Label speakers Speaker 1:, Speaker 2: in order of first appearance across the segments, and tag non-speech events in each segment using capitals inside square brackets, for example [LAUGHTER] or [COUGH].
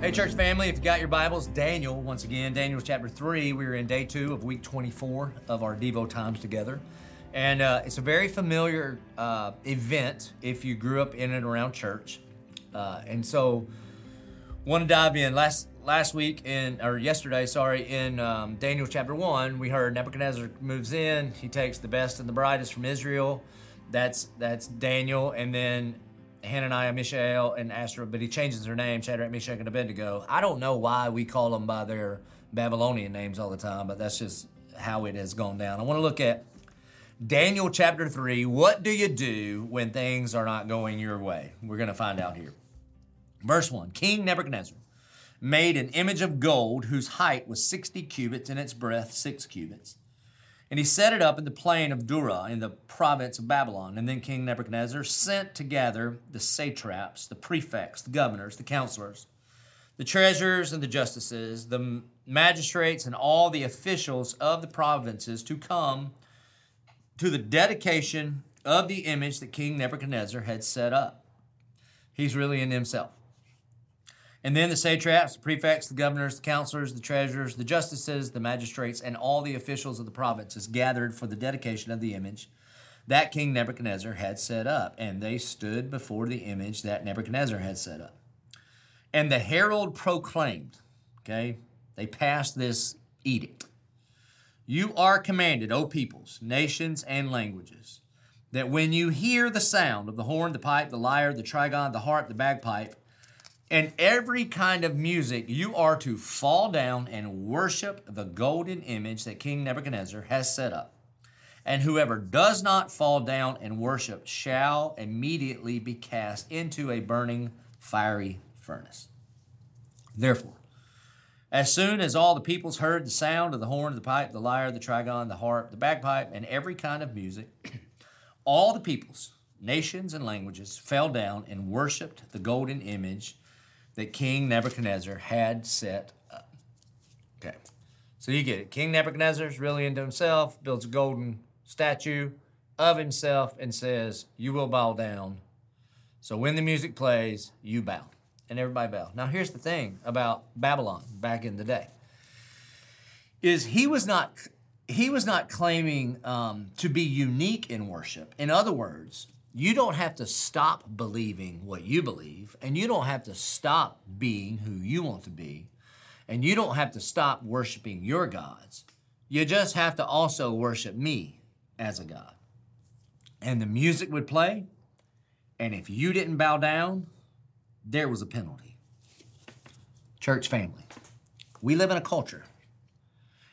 Speaker 1: Hey, church family, if you got your Bibles, Daniel, once again, Daniel chapter 3. We're in day two of week 24 of our Devo times together. And uh, it's a very familiar uh, event if you grew up in and around church. Uh, and so, want to dive in. Last last week in or yesterday, sorry, in um, Daniel chapter one, we heard Nebuchadnezzar moves in. He takes the best and the brightest from Israel. That's that's Daniel, and then Hananiah, Mishael, and Azariah, but he changes their name, Shadrach, Meshach, and Abednego. I don't know why we call them by their Babylonian names all the time, but that's just how it has gone down. I want to look at Daniel chapter 3. What do you do when things are not going your way? We're going to find out here. Verse 1 King Nebuchadnezzar made an image of gold whose height was 60 cubits and its breadth 6 cubits. And he set it up in the plain of Dura in the province of Babylon. And then King Nebuchadnezzar sent to gather the satraps, the prefects, the governors, the counselors, the treasurers and the justices, the magistrates, and all the officials of the provinces to come to the dedication of the image that King Nebuchadnezzar had set up. He's really in himself. And then the satraps, the prefects, the governors, the counselors, the treasurers, the justices, the magistrates, and all the officials of the provinces gathered for the dedication of the image that King Nebuchadnezzar had set up. And they stood before the image that Nebuchadnezzar had set up. And the herald proclaimed, okay, they passed this edict. You are commanded, O peoples, nations, and languages, that when you hear the sound of the horn, the pipe, the lyre, the trigon, the harp, the bagpipe, and every kind of music, you are to fall down and worship the golden image that King Nebuchadnezzar has set up. And whoever does not fall down and worship shall immediately be cast into a burning fiery furnace. Therefore, as soon as all the peoples heard the sound of the horn, the pipe, the lyre, the trigon, the harp, the bagpipe, and every kind of music, [CLEARS THROAT] all the peoples, nations, and languages fell down and worshiped the golden image that King Nebuchadnezzar had set up. Okay, so you get it. King Nebuchadnezzar is really into himself, builds a golden statue of himself, and says, You will bow down. So when the music plays, you bow. And everybody bow. Now here's the thing about Babylon back in the day. Is he was not he was not claiming um, to be unique in worship. In other words, you don't have to stop believing what you believe, and you don't have to stop being who you want to be, and you don't have to stop worshiping your gods. You just have to also worship me as a God. And the music would play, and if you didn't bow down, there was a penalty. Church family, we live in a culture.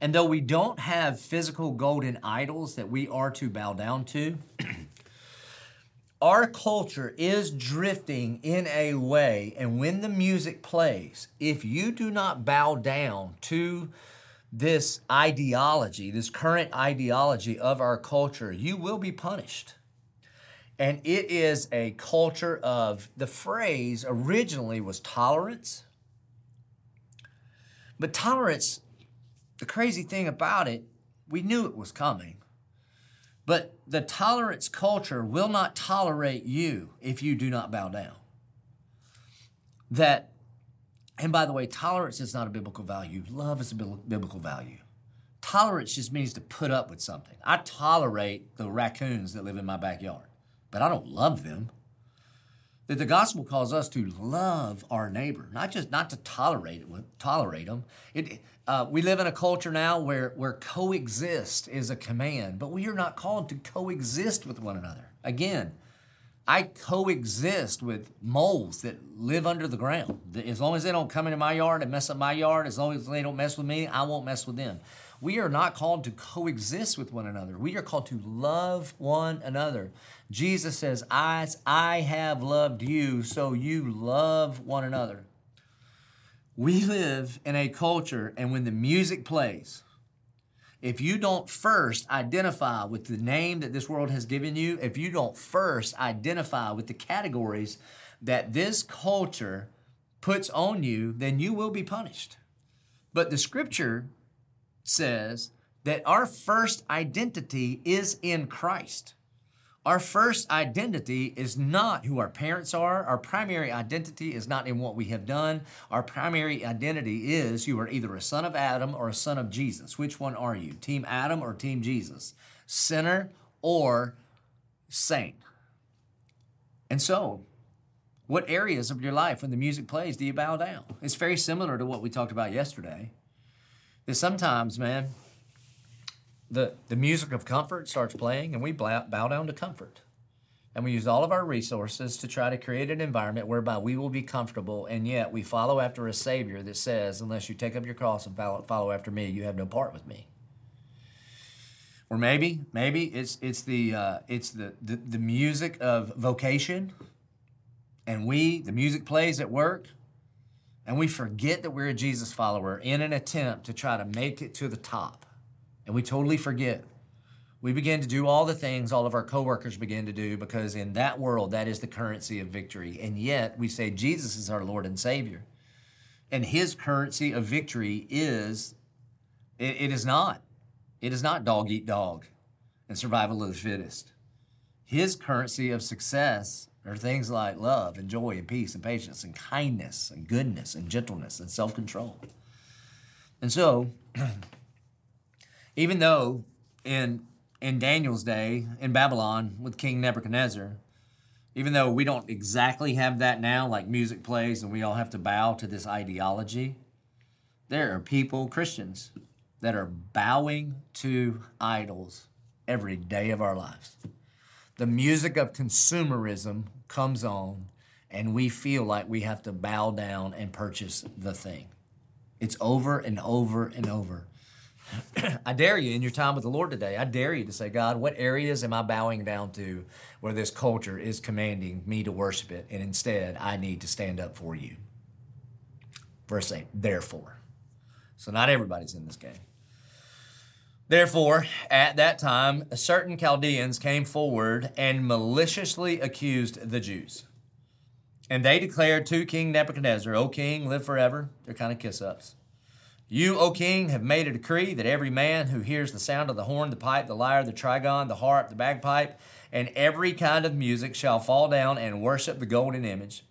Speaker 1: And though we don't have physical golden idols that we are to bow down to, [CLEARS THROAT] our culture is drifting in a way, and when the music plays, if you do not bow down to this ideology, this current ideology of our culture, you will be punished. And it is a culture of the phrase originally was tolerance. But tolerance, the crazy thing about it, we knew it was coming. But the tolerance culture will not tolerate you if you do not bow down. That, and by the way, tolerance is not a biblical value, love is a biblical value. Tolerance just means to put up with something. I tolerate the raccoons that live in my backyard, but I don't love them. That the gospel calls us to love our neighbor, not just not to tolerate it, tolerate them. It, uh, we live in a culture now where, where coexist is a command, but we are not called to coexist with one another. Again, I coexist with moles that live under the ground. As long as they don't come into my yard and mess up my yard, as long as they don't mess with me, I won't mess with them. We are not called to coexist with one another. We are called to love one another. Jesus says, As I have loved you, so you love one another. We live in a culture, and when the music plays, if you don't first identify with the name that this world has given you, if you don't first identify with the categories that this culture puts on you, then you will be punished. But the scripture says that our first identity is in Christ. Our first identity is not who our parents are. Our primary identity is not in what we have done. Our primary identity is you are either a son of Adam or a son of Jesus. Which one are you? Team Adam or Team Jesus? Sinner or saint? And so, what areas of your life when the music plays do you bow down? It's very similar to what we talked about yesterday. That sometimes, man, the, the music of comfort starts playing and we bow down to comfort. And we use all of our resources to try to create an environment whereby we will be comfortable, and yet we follow after a Savior that says, Unless you take up your cross and follow, follow after me, you have no part with me. Or maybe, maybe it's it's the uh, it's the, the the music of vocation, and we the music plays at work, and we forget that we're a Jesus follower in an attempt to try to make it to the top. And we totally forget. We begin to do all the things all of our coworkers begin to do because in that world, that is the currency of victory. And yet we say Jesus is our Lord and Savior. And his currency of victory is, it, it is not. It is not dog eat dog and survival of the fittest. His currency of success are things like love and joy and peace and patience and kindness and goodness and gentleness and self control. And so, [CLEARS THROAT] Even though in in Daniel's day in Babylon with King Nebuchadnezzar, even though we don't exactly have that now, like music plays and we all have to bow to this ideology, there are people, Christians, that are bowing to idols every day of our lives. The music of consumerism comes on, and we feel like we have to bow down and purchase the thing. It's over and over and over. [CLEARS THROAT] I dare you in your time with the Lord today, I dare you to say, God, what areas am I bowing down to where this culture is commanding me to worship it, and instead I need to stand up for you? Verse 8, therefore. So not everybody's in this game. Therefore, at that time, certain Chaldeans came forward and maliciously accused the Jews. And they declared to King Nebuchadnezzar, O king, live forever. They're kind of kiss ups. You, O king, have made a decree that every man who hears the sound of the horn, the pipe, the lyre, the trigon, the harp, the bagpipe, and every kind of music shall fall down and worship the golden image.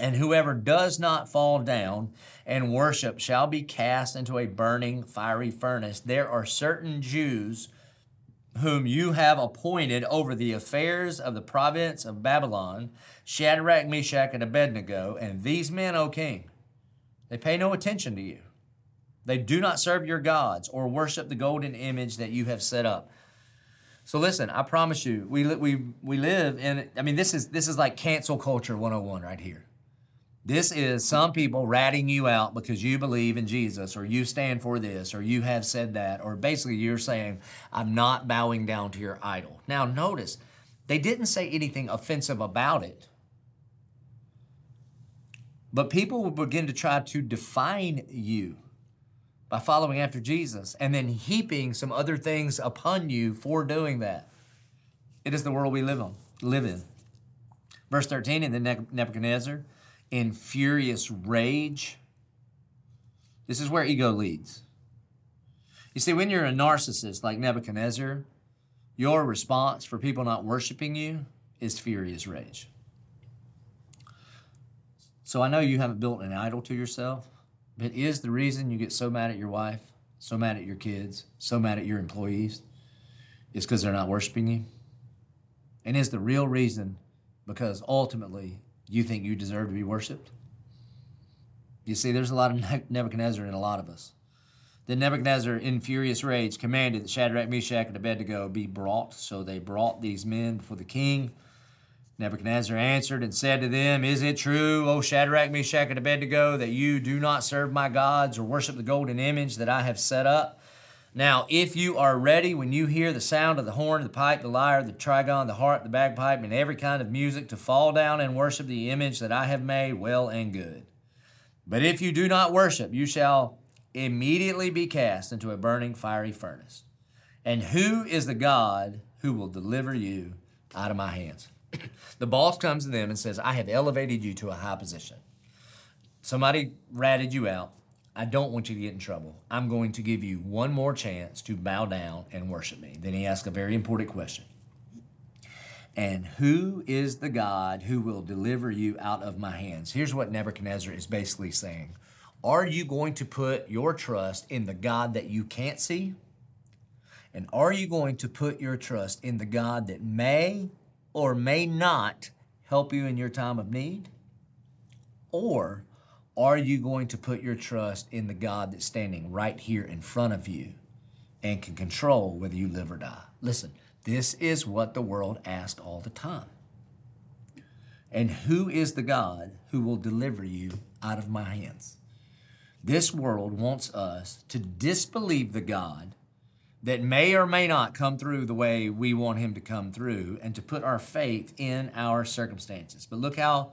Speaker 1: And whoever does not fall down and worship shall be cast into a burning fiery furnace. There are certain Jews whom you have appointed over the affairs of the province of Babylon, Shadrach, Meshach, and Abednego, and these men, O king, they pay no attention to you they do not serve your gods or worship the golden image that you have set up. So listen, I promise you, we, we, we live in, I mean, this is, this is like cancel culture 101 right here. This is some people ratting you out because you believe in Jesus or you stand for this or you have said that, or basically you're saying, I'm not bowing down to your idol. Now, notice, they didn't say anything offensive about it. But people will begin to try to define you by following after Jesus and then heaping some other things upon you for doing that. It is the world we live on, live in. Verse 13, and then Nebuchadnezzar, in furious rage. This is where ego leads. You see, when you're a narcissist like Nebuchadnezzar, your response for people not worshiping you is furious rage. So I know you haven't built an idol to yourself. But is the reason you get so mad at your wife, so mad at your kids, so mad at your employees, is because they're not worshiping you? And is the real reason because ultimately you think you deserve to be worshiped? You see, there's a lot of Nebuchadnezzar in a lot of us. Then Nebuchadnezzar, in furious rage, commanded that Shadrach, Meshach, and Abednego be brought. So they brought these men before the king. Nebuchadnezzar answered and said to them, Is it true, O Shadrach, Meshach, and Abednego, that you do not serve my gods or worship the golden image that I have set up? Now, if you are ready when you hear the sound of the horn, the pipe, the lyre, the trigon, the harp, the bagpipe, and every kind of music to fall down and worship the image that I have made, well and good. But if you do not worship, you shall immediately be cast into a burning fiery furnace. And who is the God who will deliver you out of my hands? [CLEARS THROAT] the boss comes to them and says, I have elevated you to a high position. Somebody ratted you out. I don't want you to get in trouble. I'm going to give you one more chance to bow down and worship me. Then he asks a very important question And who is the God who will deliver you out of my hands? Here's what Nebuchadnezzar is basically saying Are you going to put your trust in the God that you can't see? And are you going to put your trust in the God that may or may not help you in your time of need? Or are you going to put your trust in the God that's standing right here in front of you and can control whether you live or die? Listen, this is what the world asks all the time. And who is the God who will deliver you out of my hands? This world wants us to disbelieve the God that may or may not come through the way we want him to come through and to put our faith in our circumstances. But look how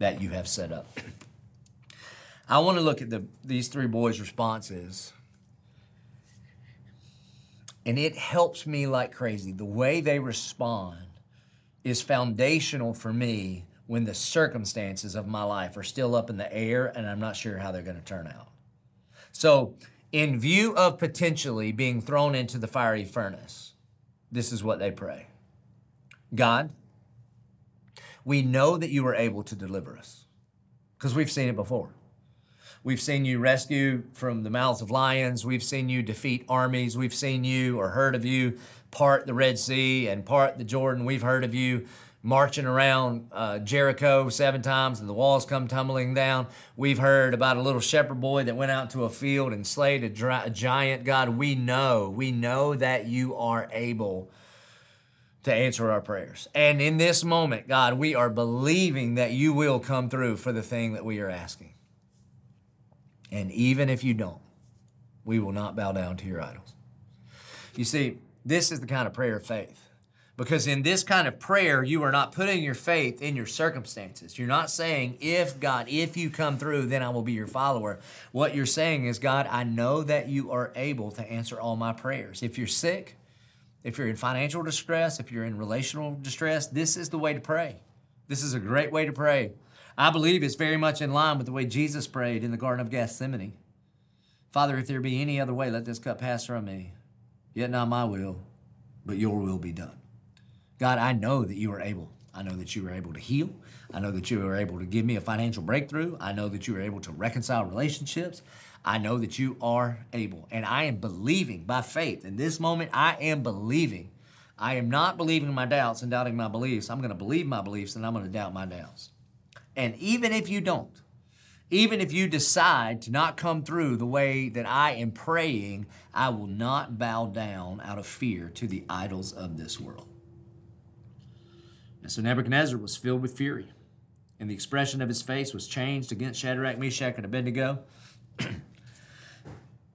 Speaker 1: that you have set up. I want to look at the, these three boys' responses and it helps me like crazy. The way they respond is foundational for me when the circumstances of my life are still up in the air and I'm not sure how they're going to turn out. So, in view of potentially being thrown into the fiery furnace, this is what they pray God, we know that you are able to deliver us because we've seen it before. We've seen you rescue from the mouths of lions. We've seen you defeat armies. We've seen you or heard of you part the Red Sea and part the Jordan. We've heard of you marching around uh, Jericho seven times and the walls come tumbling down. We've heard about a little shepherd boy that went out to a field and slayed a, dry, a giant. God, we know, we know that you are able to answer our prayers. And in this moment, God, we are believing that you will come through for the thing that we are asking. And even if you don't, we will not bow down to your idols. You see, this is the kind of prayer of faith. Because in this kind of prayer, you are not putting your faith in your circumstances. You're not saying, if God, if you come through, then I will be your follower. What you're saying is, God, I know that you are able to answer all my prayers. If you're sick, if you're in financial distress, if you're in relational distress, this is the way to pray. This is a great way to pray. I believe it's very much in line with the way Jesus prayed in the Garden of Gethsemane. Father, if there be any other way, let this cup pass from me. Yet not my will, but your will be done. God, I know that you are able. I know that you are able to heal. I know that you are able to give me a financial breakthrough. I know that you are able to reconcile relationships. I know that you are able. And I am believing by faith. In this moment, I am believing. I am not believing my doubts and doubting my beliefs. I'm going to believe my beliefs and I'm going to doubt my doubts. And even if you don't, even if you decide to not come through the way that I am praying, I will not bow down out of fear to the idols of this world. And so Nebuchadnezzar was filled with fury, and the expression of his face was changed against Shadrach, Meshach, and Abednego. [CLEARS THROAT]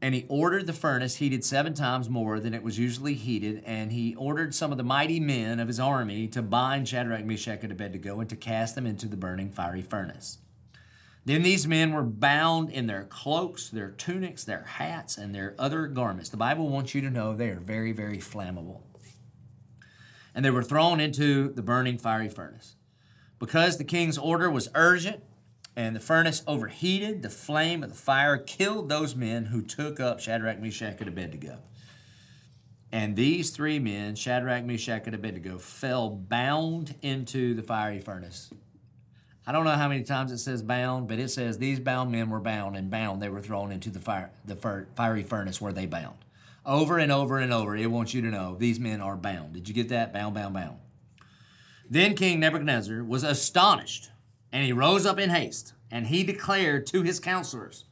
Speaker 1: And he ordered the furnace heated seven times more than it was usually heated. And he ordered some of the mighty men of his army to bind Shadrach, Meshach, and Abednego and to cast them into the burning fiery furnace. Then these men were bound in their cloaks, their tunics, their hats, and their other garments. The Bible wants you to know they are very, very flammable. And they were thrown into the burning fiery furnace. Because the king's order was urgent, and the furnace overheated. The flame of the fire killed those men who took up Shadrach, Meshach, and Abednego. And these three men, Shadrach, Meshach, and Abednego, fell bound into the fiery furnace. I don't know how many times it says bound, but it says these bound men were bound and bound. They were thrown into the fire, the fiery furnace where they bound. Over and over and over, it wants you to know these men are bound. Did you get that? Bound, bound, bound. Then King Nebuchadnezzar was astonished and he rose up in haste, and he declared to his counselors,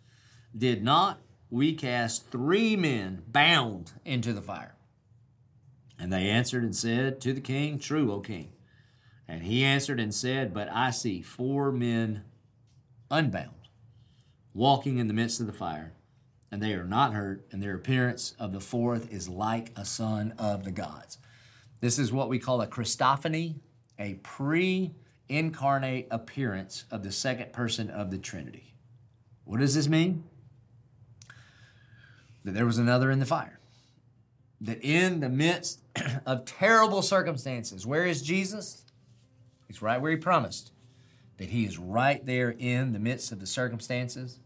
Speaker 1: Did not we cast three men bound into the fire? And they answered and said to the king, True, O king. And he answered and said, But I see four men unbound, walking in the midst of the fire, and they are not hurt, and their appearance of the fourth is like a son of the gods. This is what we call a Christophany, a pre incarnate appearance of the second person of the Trinity. What does this mean? That there was another in the fire. That in the midst [CLEARS THROAT] of terrible circumstances, where is Jesus? He's right where he promised. That he is right there in the midst of the circumstances.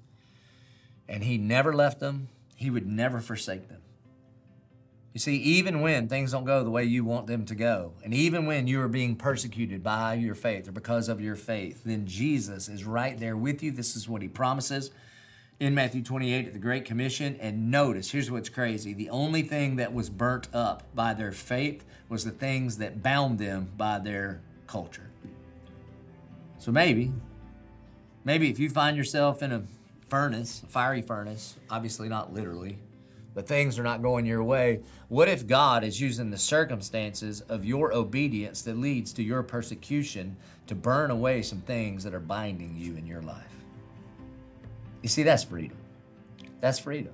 Speaker 1: And he never left them, he would never forsake them. You see, even when things don't go the way you want them to go, and even when you are being persecuted by your faith or because of your faith, then Jesus is right there with you. This is what he promises in Matthew 28 at the Great Commission. And notice, here's what's crazy the only thing that was burnt up by their faith was the things that bound them by their culture. So maybe, maybe if you find yourself in a furnace, a fiery furnace, obviously not literally, but things are not going your way. What if God is using the circumstances of your obedience that leads to your persecution to burn away some things that are binding you in your life? You see, that's freedom. That's freedom.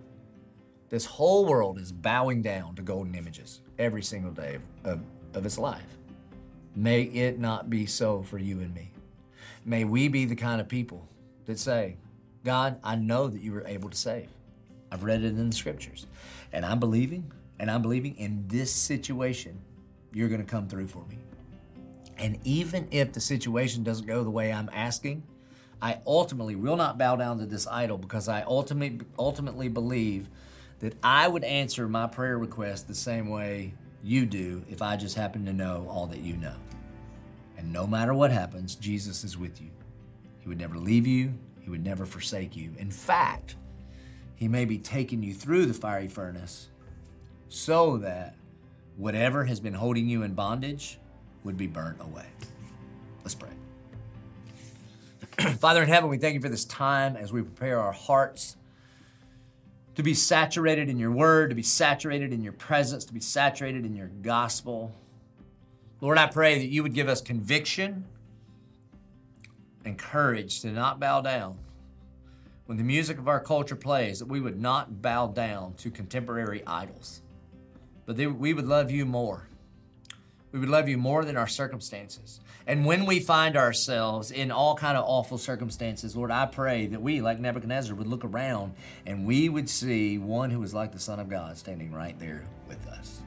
Speaker 1: This whole world is bowing down to golden images every single day of, of, of its life. May it not be so for you and me. May we be the kind of people that say, God, I know that you were able to save. I've read it in the scriptures. And I'm believing, and I'm believing in this situation, you're going to come through for me. And even if the situation doesn't go the way I'm asking, I ultimately will not bow down to this idol because I ultimately, ultimately believe that I would answer my prayer request the same way you do if I just happen to know all that you know. And no matter what happens, Jesus is with you. He would never leave you, He would never forsake you. In fact, he may be taking you through the fiery furnace so that whatever has been holding you in bondage would be burnt away. Let's pray. [CLEARS THROAT] Father in heaven, we thank you for this time as we prepare our hearts to be saturated in your word, to be saturated in your presence, to be saturated in your gospel. Lord, I pray that you would give us conviction and courage to not bow down when the music of our culture plays, that we would not bow down to contemporary idols, but we would love you more. We would love you more than our circumstances. And when we find ourselves in all kind of awful circumstances, Lord, I pray that we, like Nebuchadnezzar, would look around and we would see one who is like the Son of God standing right there with us.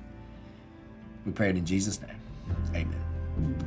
Speaker 1: We pray it in Jesus' name. Amen.